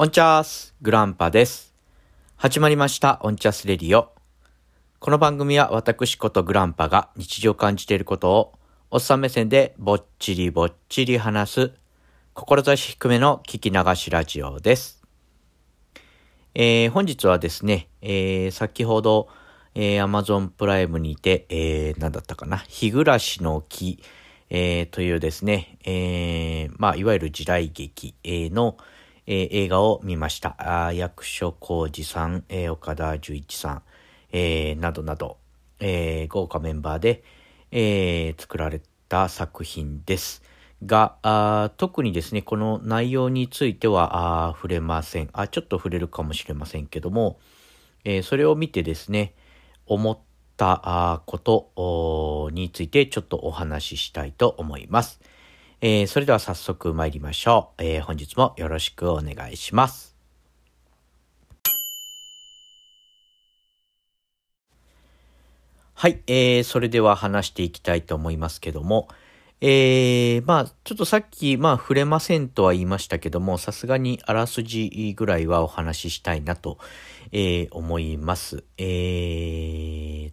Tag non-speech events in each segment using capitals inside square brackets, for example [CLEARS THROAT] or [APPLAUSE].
オンチャースグランパです。始まりましたオンチャースレディオ。この番組は私ことグランパが日常感じていることをおっさん目線でぼっちりぼっちり話す志低めの聞き流しラジオです。えー、本日はですね、えー、先ほど、えー、Amazon プライムにて、えー、何だったかな、日暮らしの木、えー、というですね、えー、まあ、いわゆる時代劇、えー、の、えー、映画を見ました。あ役所広司さん、えー、岡田准一さん、えー、などなど、えー、豪華メンバーで、えー、作られた作品です。が、あ特にですね、この内容についてはあ触れませんあ。ちょっと触れるかもしれませんけども、えー、それを見てですね、思ったことについてちょっとお話ししたいと思います。えー、それでは早速参りましょう、えー、本日もよろしくお願いします。はい、えー、それでは話していきたいと思いますけども、えー、まあ、ちょっとさっき、まあ、触れませんとは言いましたけども、さすがにあらすじぐらいはお話ししたいなと、えー、思います。えー、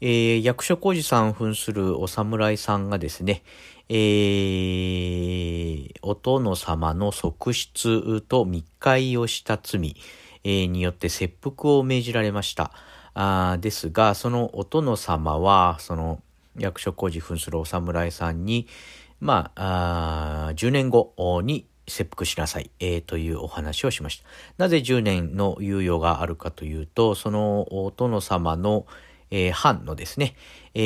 えー、役所広司さん扮するお侍さんがですね、えー、お殿様の側室と密会をした罪、えー、によって切腹を命じられました。あですが、そのお殿様は、その役所広司扮するお侍さんに、まあ、あ10年後に切腹しなさい、えー、というお話をしました。なぜ10年の猶予があるかというと、そのお殿様の、えー、藩のですね、え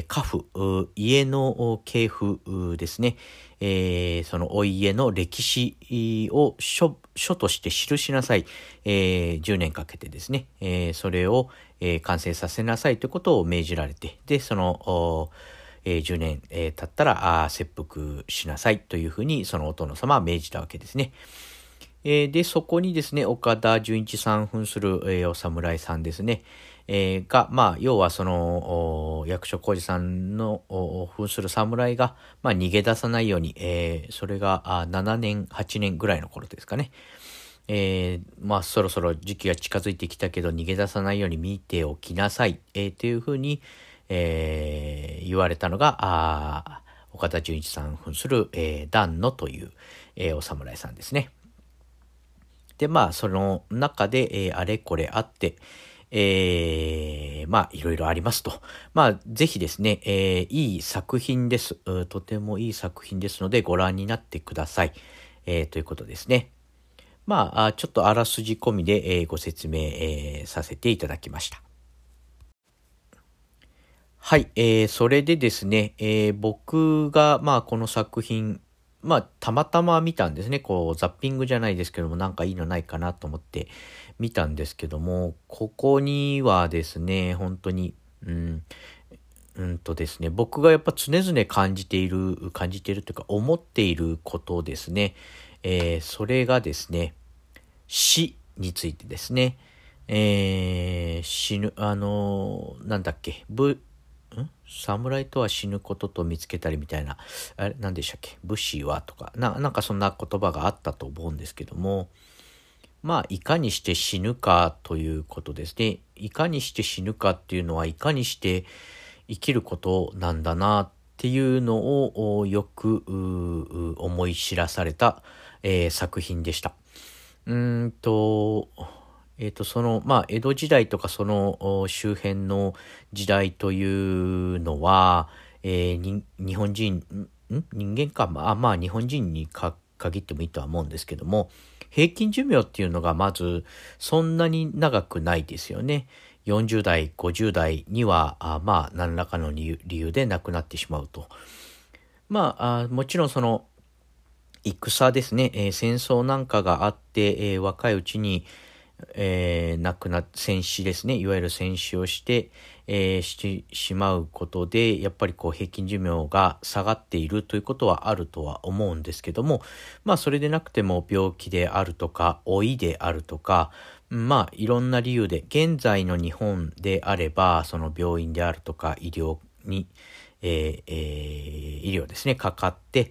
ー、家父、家の系譜ですね、えー、そのお家の歴史を書書として記しなさい、えー、10年かけてですね、えー、それを、えー、完成させなさいということを命じられて、で、その、えー、10年、えー、経ったらあ切腹しなさいというふうにそのお殿様は命じたわけですね。えー、で、そこにですね、岡田准一さん扮する、えー、お侍さんですね、えー、が、まあ、要はその、役所広司さんの扮する侍が、まあ、逃げ出さないように、えー、それがあ7年、8年ぐらいの頃ですかね。えー、まあ、そろそろ時期が近づいてきたけど、逃げ出さないように見ておきなさい、えー、というふうに、えー、言われたのが、あ岡田准一さん扮する、えー、丹野という、えー、お侍さんですね。で、まあ、その中で、えー、あれこれあって、えー、まあ、いろいろありますと。まあ、ぜひですね、えー、いい作品です。とてもいい作品ですので、ご覧になってください。えー、ということですね。まあ、ちょっとあらすじ込みで、えー、ご説明、えー、させていただきました。はい、えー、それでですね、えー、僕が、まあ、この作品、まあ、たまたま見たんですね。こう、ザッピングじゃないですけども、なんかいいのないかなと思って見たんですけども、ここにはですね、本当に、うん、うんとですね、僕がやっぱ常々感じている、感じているというか、思っていることですね。えー、それがですね、死についてですね。えー、死ぬ、あのー、なんだっけ、侍とは死ぬことと見つけたりみたいな、あれ、何でしたっけ？武士はとか。な、なんかそんな言葉があったと思うんですけども、まあ、いかにして死ぬかということです。ね。いかにして死ぬかっていうのは、いかにして生きることなんだなっていうのをよく思い知らされた、えー、作品でした。うんと、えっ、と、その、まあ、江戸時代とかその周辺の時代というのは、えー、日本人、ん？人間か、まあ、まあ、日本人に限ってもいいとは思うんですけども、平均寿命っていうのがまずそんなに長くないですよね。40代、50代には、あまあ、何らかの理由で亡くなってしまうと。まあ、あもちろんその、戦ですね、えー、戦争なんかがあって、えー、若いうちに、えー、亡くな戦死ですね。いわゆる戦死をして、えー、してしまうことでやっぱりこう平均寿命が下がっているということはあるとは思うんですけどもまあそれでなくても病気であるとか老いであるとかまあいろんな理由で現在の日本であればその病院であるとか医療に、えーえー、医療ですねかかって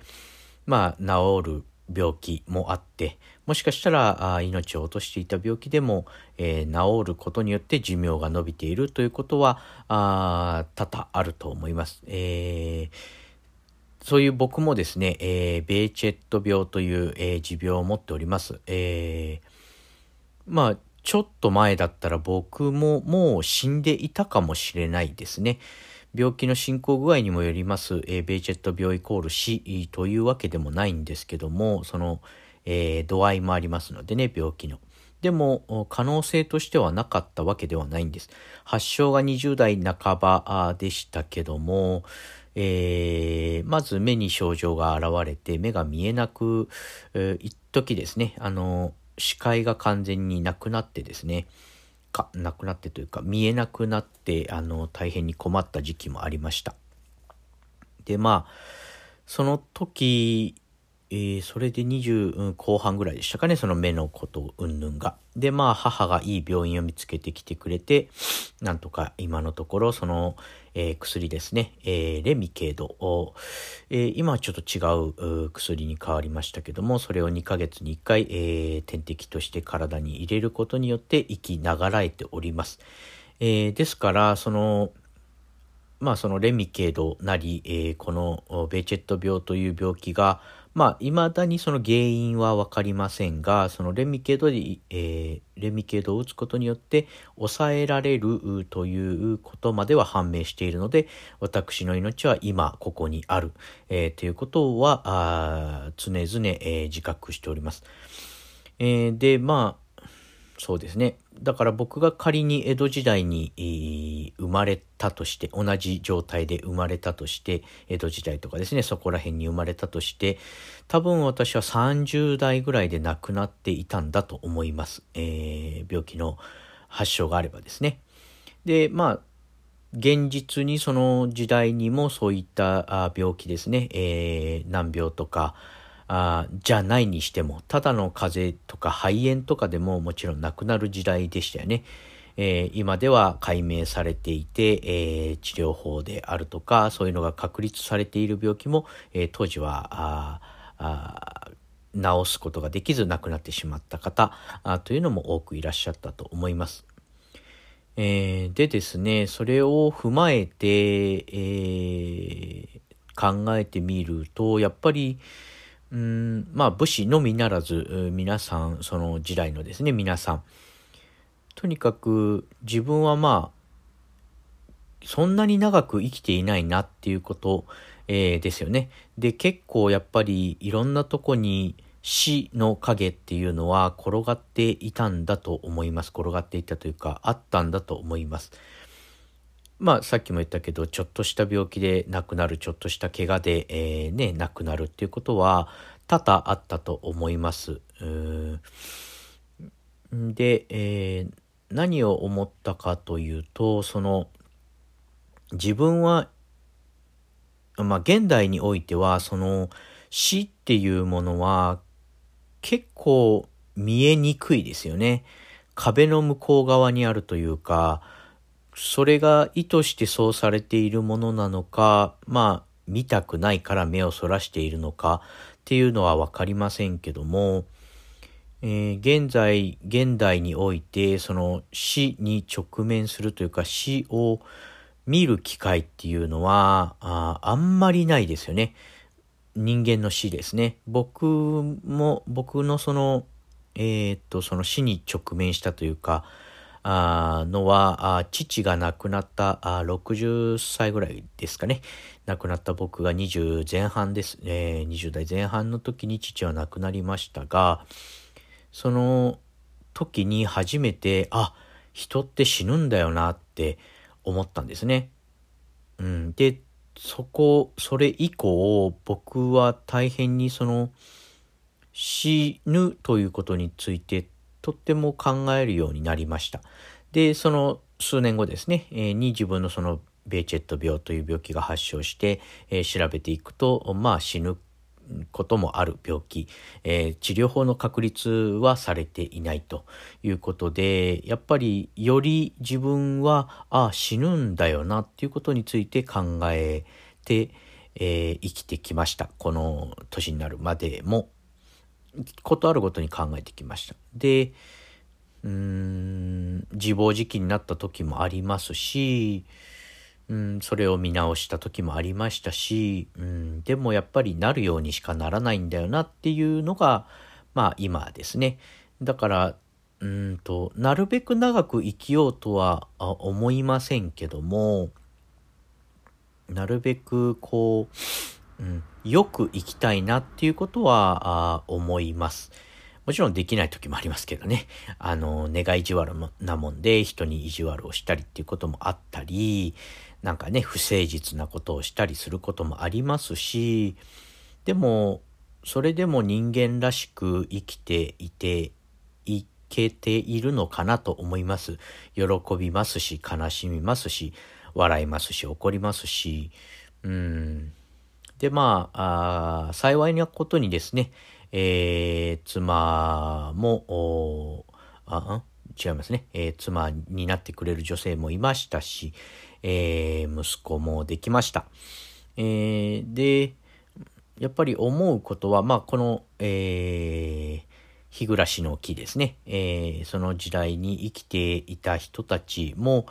まあ治る病気もあってもしかしたら命を落としていた病気でも、えー、治ることによって寿命が伸びているということはあ多々あると思います。えー、そういう僕もですね、えー、ベーチェット病という、えー、持病を持っております。えー、まあちょっと前だったら僕ももう死んでいたかもしれないですね。病気の進行具合にもよります、えー、ベイチェット病イコール死というわけでもないんですけども、その、えー、度合いもありますのでね、病気の。でも、可能性としてはなかったわけではないんです。発症が20代半ばでしたけども、えー、まず目に症状が現れて、目が見えなく、えー、一時ですね、あの、視界が完全になくなってですね、かなくなってというか見えなくなってあの大変に困った時期もありましたでまあその時えー、それで20後半ぐらいでしたかね、その目のことうんぬんが。で、まあ、母がいい病院を見つけてきてくれて、なんとか今のところ、その、えー、薬ですね、えー、レミケードを、え今はちょっと違う薬に変わりましたけども、それを2ヶ月に1回、え点滴として体に入れることによって生きながらえております。えですから、その、まあ、そのレミケードなり、えこのベーチェット病という病気が、まあ、未だにその原因はわかりませんが、そのレミケドで、えー、レミケドを打つことによって抑えられるということまでは判明しているので、私の命は今ここにある、えー、ということは、常々、えー、自覚しております。えー、で、まあ、そうですね。だから僕が仮に江戸時代に生まれたとして、同じ状態で生まれたとして、江戸時代とかですね、そこら辺に生まれたとして、多分私は30代ぐらいで亡くなっていたんだと思います。えー、病気の発症があればですね。で、まあ、現実にその時代にもそういった病気ですね、えー、難病とか、あじゃないにしても、ただの風邪とか肺炎とかでももちろんなくなる時代でしたよね。えー、今では解明されていて、えー、治療法であるとか、そういうのが確立されている病気も、えー、当時はああ治すことができず亡くなってしまった方というのも多くいらっしゃったと思います。えー、でですね、それを踏まえて、えー、考えてみると、やっぱり、うん、まあ武士のみならず、皆さん、その時代のですね、皆さん、とにかく自分はまあ、そんなに長く生きていないなっていうこと、えー、ですよね。で、結構やっぱりいろんなとこに死の影っていうのは転がっていたんだと思います。転がっていたというか、あったんだと思います。まあさっきも言ったけどちょっとした病気で亡くなるちょっとした怪我で、えー、ね亡くなるっていうことは多々あったと思います。で、えー、何を思ったかというとその自分はまあ現代においてはその死っていうものは結構見えにくいですよね。壁の向こう側にあるというかそれが意図してそうされているものなのか、まあ、見たくないから目をそらしているのかっていうのはわかりませんけども、えー、現在、現代において、その死に直面するというか死を見る機会っていうのは、ああんまりないですよね。人間の死ですね。僕も、僕のその、えー、っと、その死に直面したというか、のは父が亡くなったあ60歳ぐらいですかね。亡くなった僕が20前半です、えー、20代前半の時に父は亡くなりましたがその時に初めてあ人って死ぬんだよなって思ったんですね。うん、でそこそれ以降僕は大変にその死ぬということについてとっても考えるようになりました。で、その数年後ですね、えー、に自分のそのベーチェット病という病気が発症して、えー、調べていくと、まあ死ぬこともある病気、えー、治療法の確立はされていないということで、やっぱりより自分は、あ、死ぬんだよなっていうことについて考えて、えー、生きてきました。この年になるまでも。ことあるごとに考えてきました。で、うーん、自暴自棄になった時もありますし、うん、それを見直した時もありましたし、うん、でもやっぱりなるようにしかならないんだよなっていうのが、まあ今ですね。だから、うんと、なるべく長く生きようとは思いませんけども、なるべくこう、うん、よく生きたいなっていうことは思います。もちろんできない時もありますけどね。あの、願い意地悪なもんで人に意地悪をしたりっていうこともあったり、なんかね、不誠実なことをしたりすることもありますし、でも、それでも人間らしく生きていて、いけているのかなと思います。喜びますし、悲しみますし、笑いますし、怒りますし、うん。で、まあ、あ幸いなことにですね、えー、妻も、あ、違いますね、えー、妻になってくれる女性もいましたし、えー、息子もできました。えー、で、やっぱり思うことは、まあ、この、えー、日暮らしの木ですね、えー、その時代に生きていた人たちも、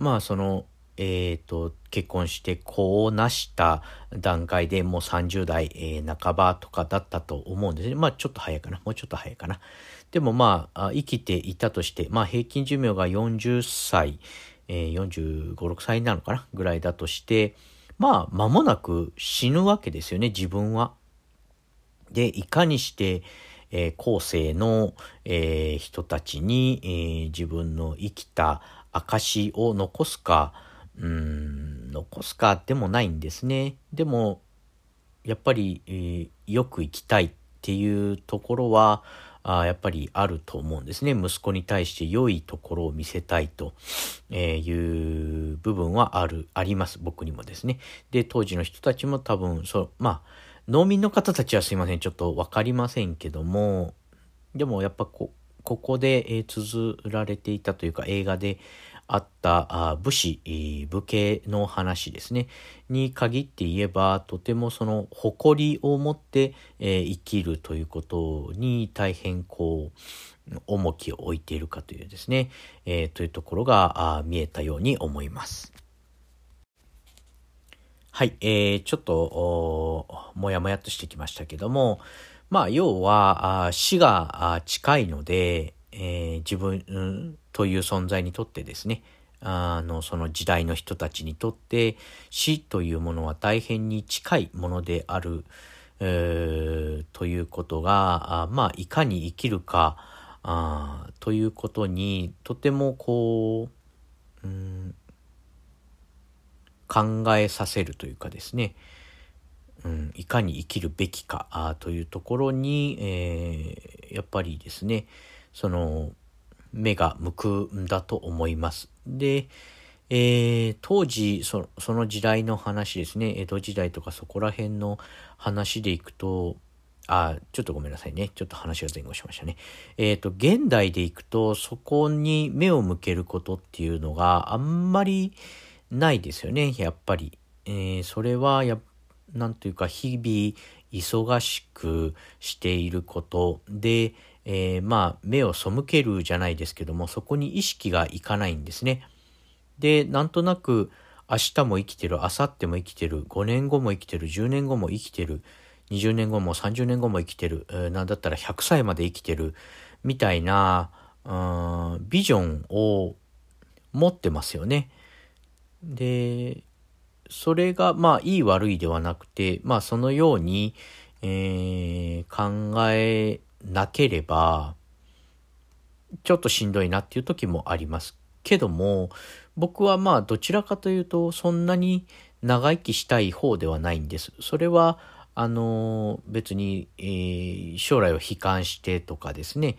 まあ、その、え、ー、と、結婚して子をなした段階でもう30代、えー、半ばとかだったと思うんですね。まあちょっと早いかな。もうちょっと早いかな。でもまあ生きていたとして、まあ平均寿命が40歳、えー、45、6歳なのかな？ぐらいだとして、まあ間もなく死ぬわけですよね、自分は。で、いかにして、えー、後世の、えー、人たちに、えー、自分の生きた証を残すか、うん、残すかでもないんですね。でも、やっぱり、えー、よく生きたいっていうところは、あやっぱりあると思うんですね。息子に対して良いところを見せたいという部分はある、あります。僕にもですね。で、当時の人たちも多分、そう、まあ、農民の方たちはすいません。ちょっとわかりませんけども、でもやっぱこ、ここで、綴られていたというか映画であった武士、武家の話ですね、に限って言えば、とてもその誇りを持って、えー、生きるということに大変こう、重きを置いているかというですね、えー、というところが見えたように思います。はい、えー、ちょっと、もやもやっとしてきましたけども、まあ、要は、死が近いので、えー、自分、という存在にとってですね、あの、その時代の人たちにとって死というものは大変に近いものである、えー、ということが、あまあ、いかに生きるか、あということにとてもこう、うん、考えさせるというかですね、うん、いかに生きるべきかあというところに、えー、やっぱりですねその目が向くんだと思います。で、えー、当時そ、その時代の話ですね、江戸時代とかそこら辺の話でいくと、あ、ちょっとごめんなさいね。ちょっと話が前後しましたね。えっ、ー、と、現代でいくと、そこに目を向けることっていうのがあんまりないですよね、やっぱり。えー、それはや、なんというか、日々忙しくしていることで、えー、まあ、目を背けるじゃないですけども、そこに意識がいかないんですね。で、なんとなく、明日も生きてる、明後日も生きてる、5年後も生きてる、10年後も生きてる、20年後も30年後も生きてる、えー、なんだったら100歳まで生きてる、みたいな、うんビジョンを持ってますよね。で、それが、まあ、いい悪いではなくて、まあ、そのように、えー、考えなければ、ちょっとしんどいなっていう時もありますけども、僕はまあどちらかというとそんなに長生きしたい方ではないんです。それは、あの、別に、えー、将来を悲観してとかですね、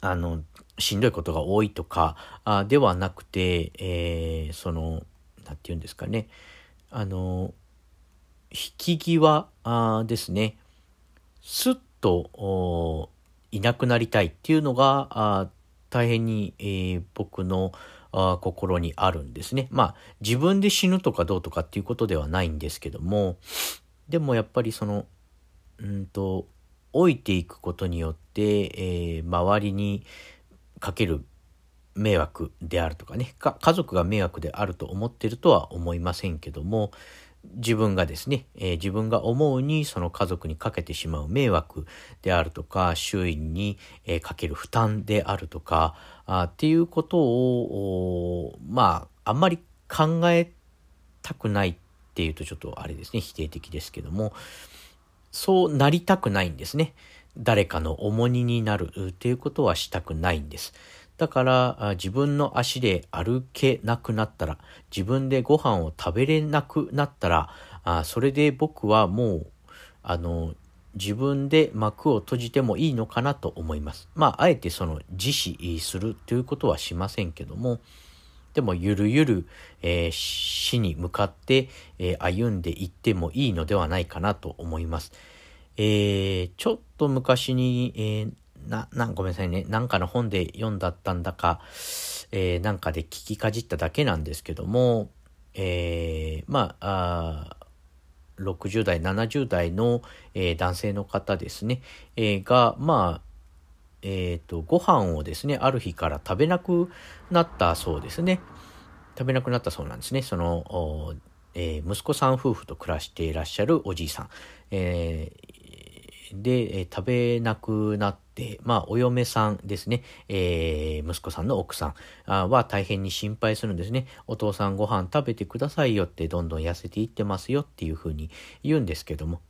あの、しんどいことが多いとかあではなくて、えー、その、なんて言うんですかね、あの、引き際あですね、すっといなくなりたいっていうのが大変に、えー、僕の心にあるんですね。まあ自分で死ぬとかどうとかっていうことではないんですけどもでもやっぱりそのうんと置いていくことによって、えー、周りにかける迷惑であるとかね家族が迷惑であると思ってるとは思いませんけども自分がですね、えー、自分が思うにその家族にかけてしまう迷惑であるとか周囲に、えー、かける負担であるとかあっていうことをまああんまり考えたくないっていうとちょっとあれですね否定的ですけどもそうなりたくないんですね誰かの重荷になるっていうことはしたくないんです。だから自分の足で歩けなくなったら、自分でご飯を食べれなくなったら、あそれで僕はもう、あの、自分で幕を閉じてもいいのかなと思います。まあ、あえてその自死するということはしませんけども、でもゆるゆる、えー、死に向かって、えー、歩んでいってもいいのではないかなと思います。えー、ちょっと昔に、え、な、な、ごめんなさいね。なんかの本で読んだったんだか、えー、なんかで聞きかじっただけなんですけども、えー、まあ、あ60代、70代の、えー、男性の方ですね、えー、が、まあ、えっ、ー、と、ご飯をですね、ある日から食べなくなったそうですね。食べなくなったそうなんですね。その、えー、息子さん夫婦と暮らしていらっしゃるおじいさん。えー、で、えー、食べなくなって、まあ、お嫁さんですね、えー、息子さんの奥さんは大変に心配するんですね。お父さんご飯食べてくださいよって、どんどん痩せていってますよっていうふうに言うんですけども、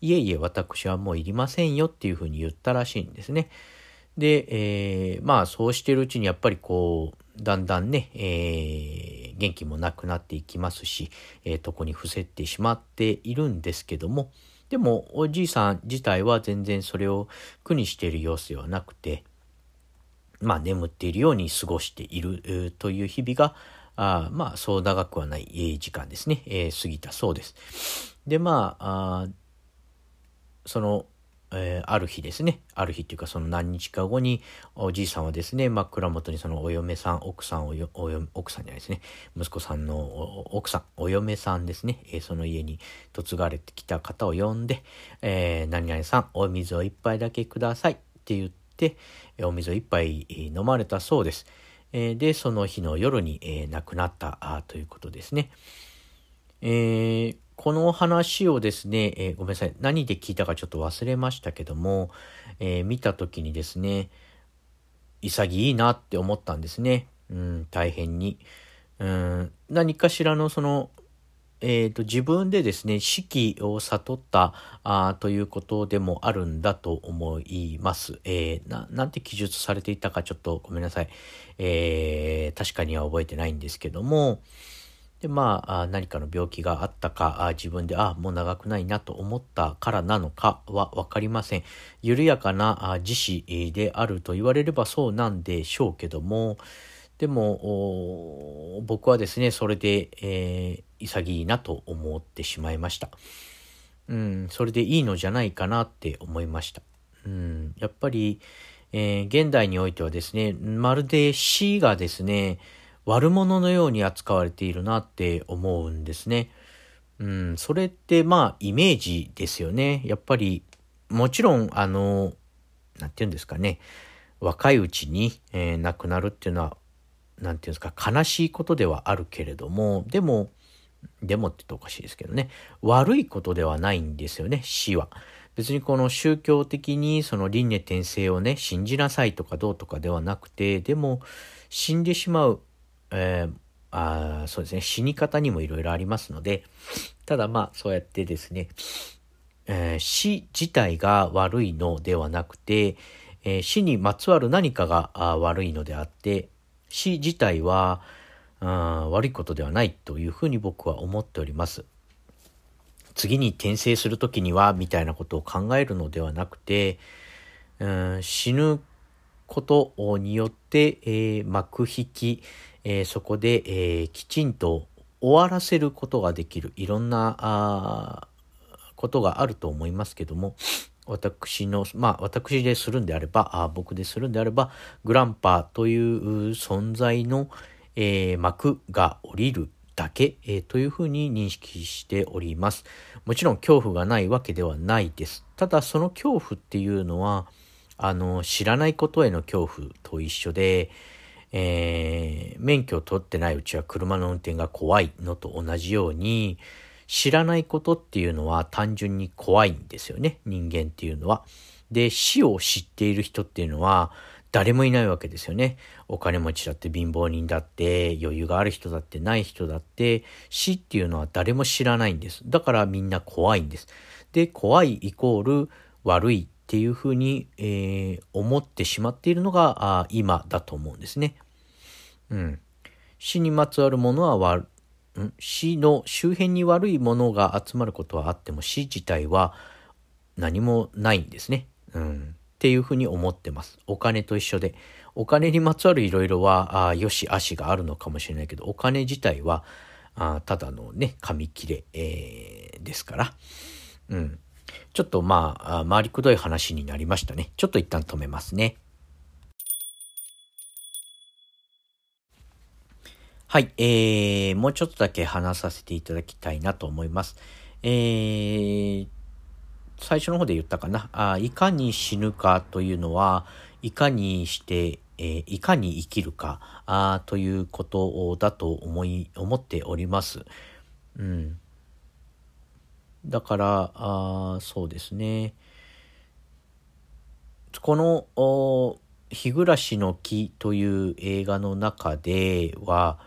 いえいえ、私はもういりませんよっていうふうに言ったらしいんですね。で、えー、まあ、そうしてるうちにやっぱりこう、だんだんね、えー、元気もなくなっていきますし、えー、床に伏せてしまっているんですけども、でも、おじいさん自体は全然それを苦にしている様子ではなくて、まあ、眠っているように過ごしているという日々が、あまあ、そう長くはない時間ですね、えー、過ぎたそうです。で、まあ、あその、えー、ある日ですね、ある日っていうかその何日か後におじいさんはですね、枕元にそのお嫁さん、奥さんをよ、およ奥さんじゃないですね、息子さんの奥さん、お嫁さんですね、えー、その家に嫁がれてきた方を呼んで、えー、何々さん、お水を一杯だけくださいって言って、お水を一杯飲まれたそうです。え、で、その日の夜に、え、亡くなったということですね。えーこの話をですね、えー、ごめんなさい。何で聞いたかちょっと忘れましたけども、えー、見た時にですね、潔いなって思ったんですね。うん、大変に。うん、何かしらのその、えーと、自分でですね、四季を悟ったあということでもあるんだと思います。えー、ななんて記述されていたかちょっとごめんなさい。えー、確かには覚えてないんですけども、で、まあ、何かの病気があったか、自分で、あ、もう長くないなと思ったからなのかはわかりません。緩やかな自死であると言われればそうなんでしょうけども、でも、僕はですね、それで、えー、潔いなと思ってしまいました。うん、それでいいのじゃないかなって思いました。うん、やっぱり、えー、現代においてはですね、まるで死がですね、悪者のように扱われているなって思うんですね。うん、それってまあイメージですよね。やっぱり、もちろん、あの、なんて言うんですかね。若いうちに、えー、亡くなるっていうのは、なんて言うんですか、悲しいことではあるけれども、でも、でもって言うとおかしいですけどね。悪いことではないんですよね、死は。別にこの宗教的にその輪廻転生をね、信じなさいとかどうとかではなくて、でも死んでしまうえー、あそうですね、死に方にもいろいろありますので、ただまあ、そうやってですね、えー、死自体が悪いのではなくて、えー、死にまつわる何かが悪いのであって、死自体は悪いことではないというふうに僕は思っております。次に転生するときには、みたいなことを考えるのではなくて、うん、死ぬことによって、えー、幕引き、えー、そこで、えー、きちんと終わらせることができるいろんなあことがあると思いますけども私のまあ私でするんであればあ僕でするんであればグランパーという存在の、えー、幕が降りるだけ、えー、というふうに認識しております。もちろん恐怖がないわけではないです。ただその恐怖っていうのは、あの、知らないことへの恐怖と一緒で、えー、免許を取ってないうちは車の運転が怖いのと同じように、知らないことっていうのは単純に怖いんですよね、人間っていうのは。で、死を知っている人っていうのは、誰もいないわけですよね。お金持ちだって貧乏人だって余裕がある人だってない人だって死っていうのは誰も知らないんです。だからみんな怖いんです。で、怖いイコール悪いっていうふうに、えー、思ってしまっているのが今だと思うんですね。うん。死にまつわるものは悪死の周辺に悪いものが集まることはあっても死自体は何もないんですね。うん。っていうふうに思ってます。お金と一緒で。お金にまつわるいろいろは、あよし悪しがあるのかもしれないけど、お金自体は、あただのね、紙切れ、えー、ですから。うん。ちょっとまあ、回りくどい話になりましたね。ちょっと一旦止めますね。はい、えー、もうちょっとだけ話させていただきたいなと思います。えー、最初の方で言ったかな。あいかに死ぬかというのは、いかにして、えー、いかに生きるかあということだと思い、思っております。うん。だから、あそうですね。この、日暮らしの木という映画の中では、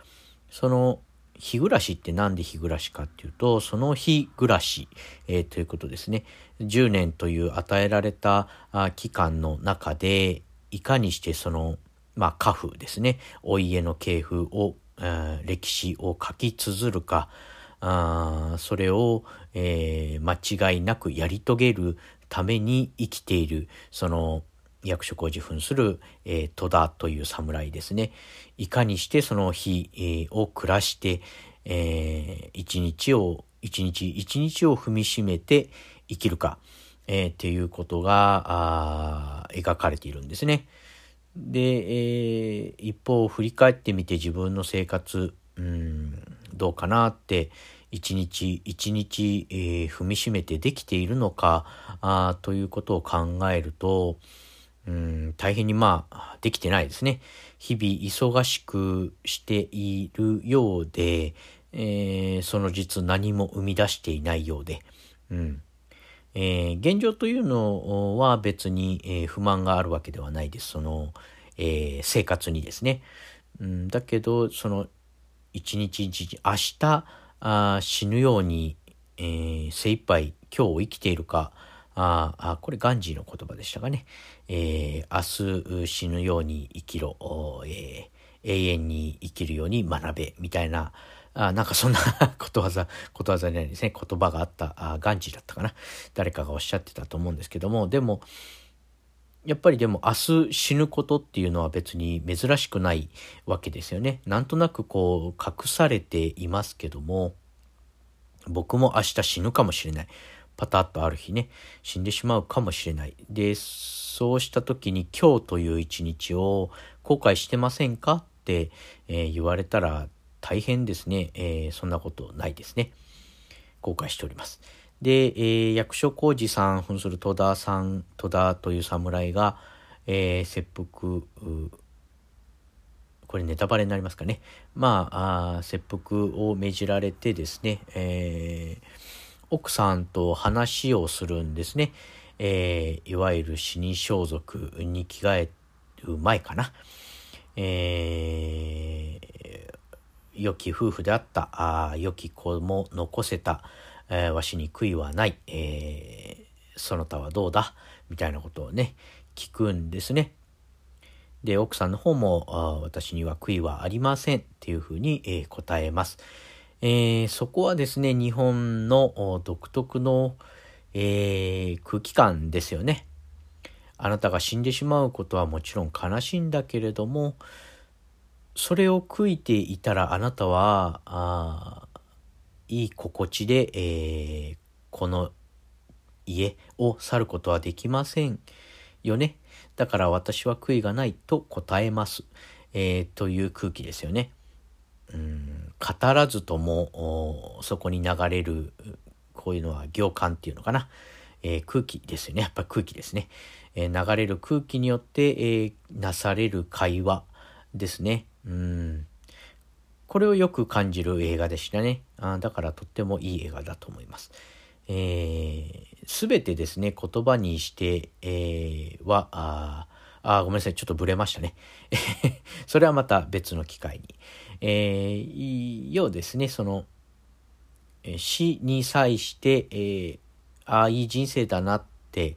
その日暮らしって何で日暮らしかっていうと、その日暮らし、えー、ということですね。10年という与えられたあ期間の中で、いかにしてその、まあ、家父ですね、お家の系譜を、歴史を書き綴るか、あそれを、えー、間違いなくやり遂げるために生きている、その、役職を自負する、えー、戸田という侍ですね。いかにしてその日、えー、を暮らして、えー、一日を、一日一日を踏みしめて生きるか、えー、っていうことが描かれているんですね。で、えー、一方振り返ってみて自分の生活、うん、どうかなって一日一日、えー、踏みしめてできているのかあということを考えると、うん、大変にまあ、できてないですね。日々忙しくしているようで、えー、その実何も生み出していないようで、うん。えー、現状というのは別に、えー、不満があるわけではないです。その、えー、生活にですね。うん、だけど、その、一日一日、明日あ死ぬように、えー、精一杯今日を生きているか、ああ、これガンジーの言葉でしたかね。えー、明日死ぬように生きろ、えー、永遠に生きるように学べ、みたいな、あなんかそんなことわざ、ことわざじゃないですね。言葉があった、あガンジーだったかな。誰かがおっしゃってたと思うんですけども、でも、やっぱりでも明日死ぬことっていうのは別に珍しくないわけですよね。なんとなくこう隠されていますけども、僕も明日死ぬかもしれない。パタッとある日ね、死んでしまうかもしれない。で、そうした時に今日という一日を後悔してませんかって、えー、言われたら大変ですね、えー、そんなことないですね。後悔しております。で、えー、役所広司さん扮する戸田さん、戸田という侍が、えー、切腹、これネタバレになりますかね。まあ、あ切腹を命じられてですね、えー、奥さんと話をするんですね。えー、いわゆる死に装束に着替える前かな。えー、良き夫婦であった、あ良き子も残せた、えー、わしに悔いはない、えー、その他はどうだ？みたいなことをね、聞くんですね。で、奥さんの方も、私には悔いはありませんっていうふうに、えー、答えます。えー、そこはですね、日本の独特の、えー、空気感ですよね。あなたが死んでしまうことはもちろん悲しいんだけれども、それを悔いていたらあなたは、あいい心地で、えー、この家を去ることはできませんよね。だから私は悔いがないと答えます。えー、という空気ですよね。うん語らずともそこに流れるこういうのは行間っていうのかな、えー、空気ですよねやっぱ空気ですね、えー、流れる空気によって、えー、なされる会話ですねうんこれをよく感じる映画でしたねあだからとってもいい映画だと思いますすべ、えー、てですね言葉にして、えー、はああ、ごめんなさい。ちょっとブレましたね。[LAUGHS] それはまた別の機会に。えー、ようですね、その、死に際して、えー、ああ、いい人生だなって、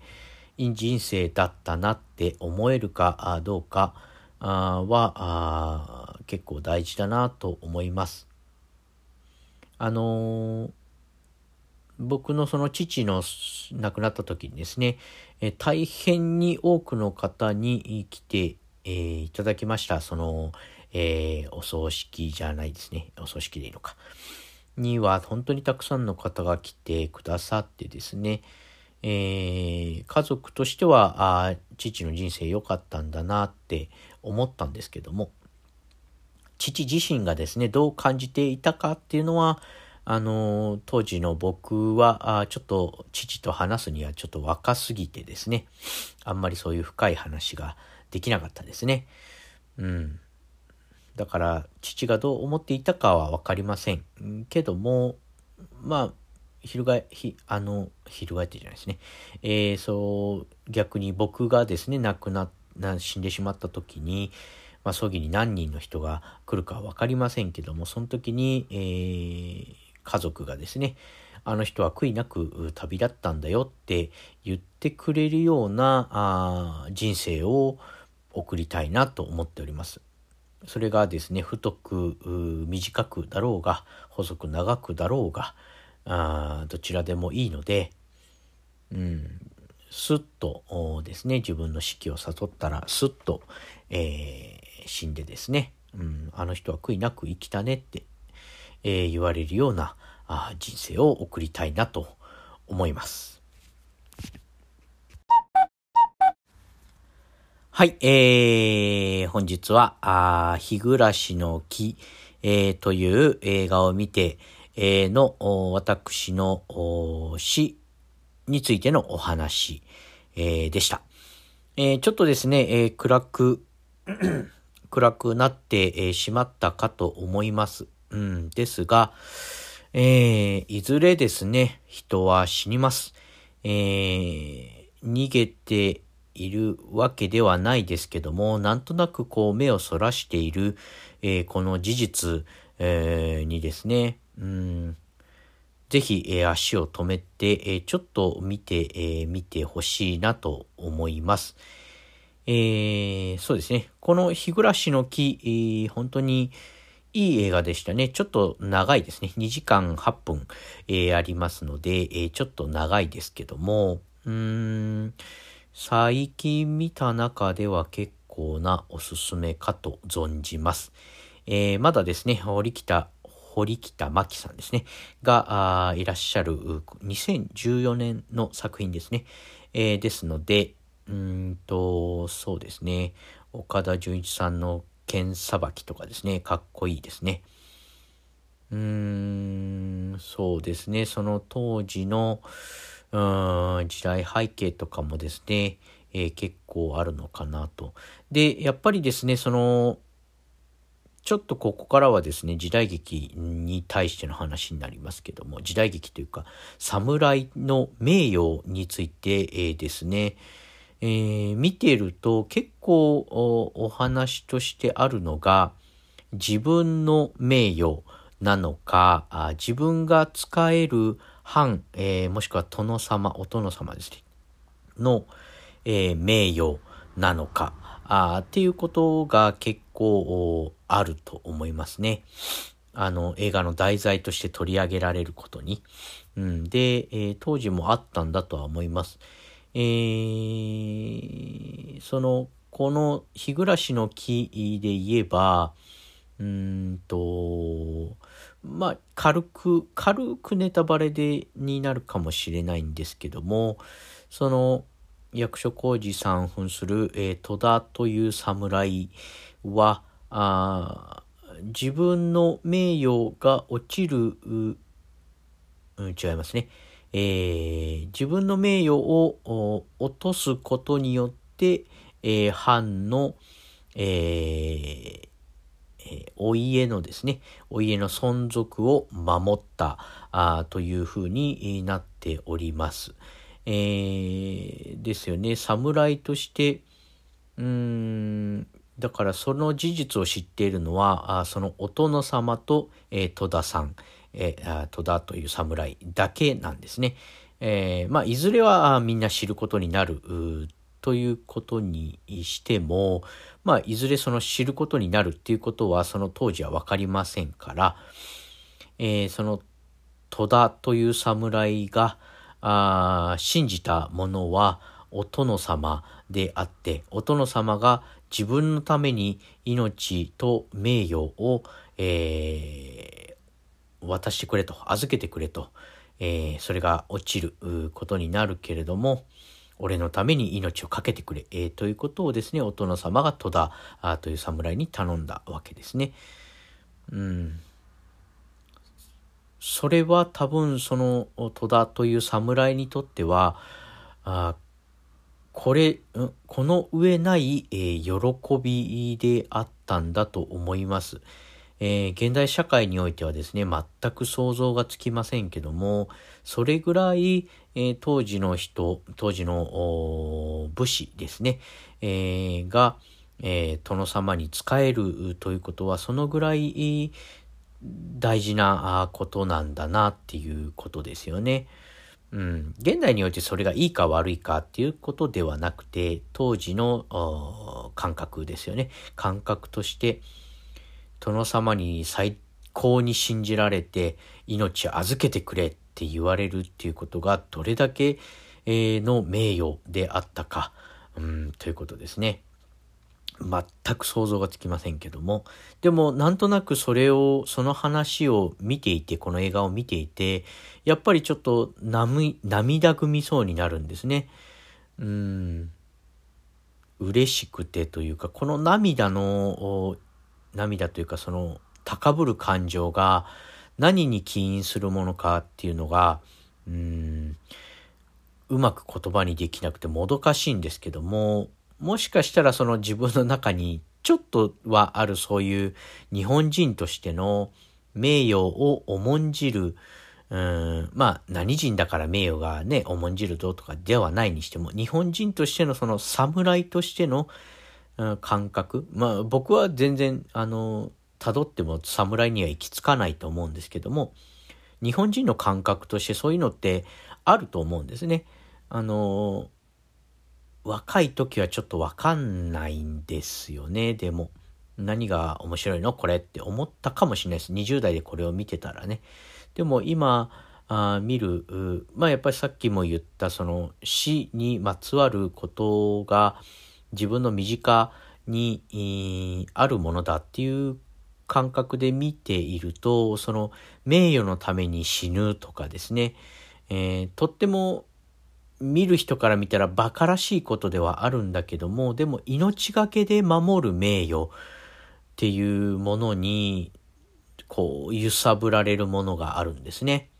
いい人生だったなって思えるかどうかは結構大事だなと思います。あのー僕のその父の亡くなった時にですね、え大変に多くの方に来て、えー、いただきました。その、えー、お葬式じゃないですね。お葬式でいいのか。には本当にたくさんの方が来てくださってですね、えー、家族としてはあ父の人生良かったんだなって思ったんですけども父自身がですねどう感じていたかっていうのはあの、当時の僕は、あちょっと父と話すにはちょっと若すぎてですね、あんまりそういう深い話ができなかったですね。うん。だから、父がどう思っていたかはわかりません。けども、まあ、翻、ひ、あの、翻ってじゃないですね。えー、そう、逆に僕がですね、亡くなって、な死んでしまった時に、まあ、葬儀に何人の人が来るかは分かりませんけども、その時に、えー、家族がですね、あの人は悔いなく旅立ったんだよって言ってくれるようなあ人生を送りたいなと思っております。それがですね、太く短くだろうが、細く長くだろうが、あどちらでもいいので、うん、すっとですね、自分の死期を悟ったら、すっと、えー、死んでですね、うん、あの人は悔いなく生きたねってえー、言われるようなあ人生を送りたいなと思います。はい、えー、本日は、あ日暮らしの木、えー、という映画を見て、えー、の、私の死についてのお話、えー、でした。えー、ちょっとですね、えー、暗く [CLEARS THROAT] 暗くなって、しまったかと思います。うん、ですが、え、いずれですね、人は死にます。え、逃げているわけではないですけども、なんとなくこう目をそらしている、え、この事実、え、にですね、うん、ぜひ、えー、足を止めて、えー、ちょっと見て、えー、見てほしいなと思います。えー、そうですね。この日暮らしの木、えー、本当に、いい映画でしたね。ちょっと長いですね。2時間8分、えー、ありますので、えー、ちょっと長いですけども、うーん、最近見た中では結構なおすすめかと存じます。えー、まだですね、堀北、堀北真希さんですね、がいらっしゃる2014年の作品ですね。えー、ですので、うんと、そうですね、岡田准一さんの剣さばきとかですね、かっこいいですね。うーん、そうですね、その当時の、うん時代背景とかもですね、えー、結構あるのかなと。で、やっぱりですね、その、ちょっとここからはですね、時代劇に対しての話になりますけども、時代劇というか、侍の名誉について、えー、ですね、えー、見てると結構お話としてあるのが自分の名誉なのかあ自分が使える藩、えー、もしくは殿様お殿様ですねの、え、名誉なのかあっていうことが結構あると思いますね。あの映画の題材として取り上げられることに。うん、で、えー、当時もあったんだとは思います。えー、その、この日暮らしの木で言えば、うんと、まあ、軽く、軽くネタバレで、になるかもしれないんですけども、その、役所広司さん扮する、えー、戸田という侍は、あ自分の名誉が落ちる、うん、違いますね。えー、自分の名誉を落とすことによって、えー、藩の、えー、お家のですね、お家の存続を守ったあというふうになっております。えー、ですよね、侍として、うーん、だからその事実を知っているのは、あそのお殿様と、えー、戸田さん、えー、戸田という侍だけなんですね。えー、まあ、いずれはみんな知ることになるということにしても、まあ、いずれその知ることになるっていうことはその当時は分かりませんから、えー、その戸田という侍があ信じたものはお殿様であってお殿様が自分のために命と名誉を、えー、渡してくれと預けてくれと、えー、それが落ちることになるけれども、俺のために命を懸けてくれ、えー、ということをですね、お殿様が戸田という侍に頼んだわけですね。うん。それは多分その戸田という侍にとっては、あこれ、この上ない、えー、喜びであったんだと思います。えー、現代社会においてはですね、全く想像がつきませんけども、それぐらい、えー、当時の人、当時の武士ですね、え、が、え殿様に仕えるということは、そのぐらい大事なことなんだなっていうことですよね。うん、現代においてそれがいいか悪いかっていうことではなくて、当時の感覚ですよね。感覚として、殿様に最高に信じられて命預けてくれって言われるっていうことがどれだけ、の名誉であったか、うん、ということですね。全く想像がつきませんけども、でもなんとなくそれを、その話を見ていて、この映画を見ていて、やっぱりちょっと涙ぐみそうになるんですね。うん、嬉しくてというか、この涙の涙というかその高ぶる感情が何に起因するものかっていうのがうん。うまく言葉にできなくてもどかしいんですけどももしかしたらその自分の中にちょっとはあるそういう日本人としての名誉を重んじるうんまあ何人だから名誉がね重んじるぞとかではないにしても日本人としてのその侍としての感覚まあ僕は全然あの辿っても侍には行き着かないと思うんですけども日本人の感覚としてそういうのってあると思うんですね。あの若い時はちょっとわかんないんですよね。でも何が面白いの？これって思ったかもしれないです。20代でこれを見てたらね。でも今あ見るまあやっぱりさっきも言ったその死にまつわることが自分の身近にあるものだっていう感覚で見ていると、その名誉のために死ぬとかですね、えー、とっても見る人から見たら馬鹿らしいことではあるんだけども、でも命がけで守る名誉っていうものに、こう、揺さぶられるものがあるんですね。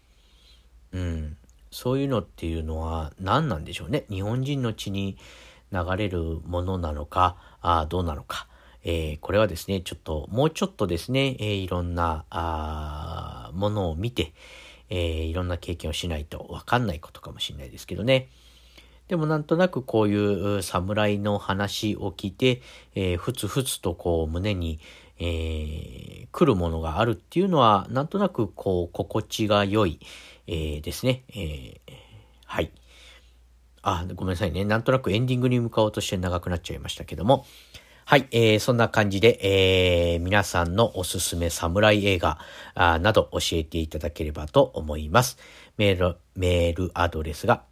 うん。そういうのっていうのは何なんでしょうね。日本人の血に流れるものなのか、あどうなのか。えー、これはですね、ちょっと、もうちょっとですね、えー、いろんな、あものを見て、えー、いろんな経験をしないとわかんないことかもしれないですけどね。でもなんとなくこういう侍の話を聞いて、えー、ふつふつとこう胸に、えー、来るものがあるっていうのは、なんとなくこう心地が良い、えー、ですね。えー、はい。あ、ごめんなさいね。なんとなくエンディングに向かおうとして長くなっちゃいましたけども。はい、えー、そんな感じで、えー、皆さんのおすすめ侍映画など教えていただければと思います。メール、メールアドレスが、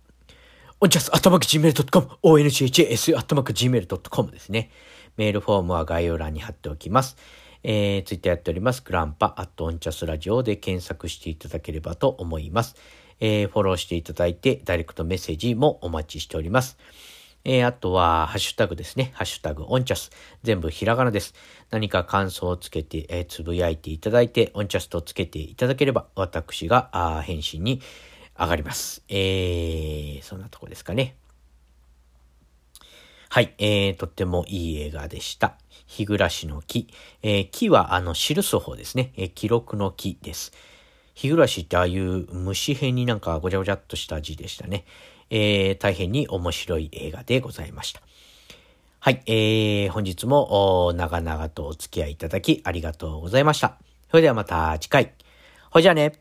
おんちゃす、あったまく gmail.com、onchs、あったまく gmail.com ですね。メールフォームは概要欄に貼っておきます。えー、ツイッターやっております。グランパ、アットオンチャスラジオで検索していただければと思います。えー、フォローしていただいて、ダイレクトメッセージもお待ちしております。えー、あとは、ハッシュタグですね。ハッシュタグ、オンチャス。全部ひらがなです。何か感想をつけて、えー、つぶやいていただいて、オンチャスとつけていただければ、私が、あ返信に上がります。えー、そんなとこですかね。はい、えー、とってもいい映画でした。日暮らしの木。えー、木は、あの、記す方ですね。えー、記録の木です。日暮らしってああいう虫編になんかごちゃごちゃっとした字でしたね。えー、大変に面白い映画でございました。はい、えー、本日も長々とお付き合いいただきありがとうございました。それではまた次回。ほいじゃあね。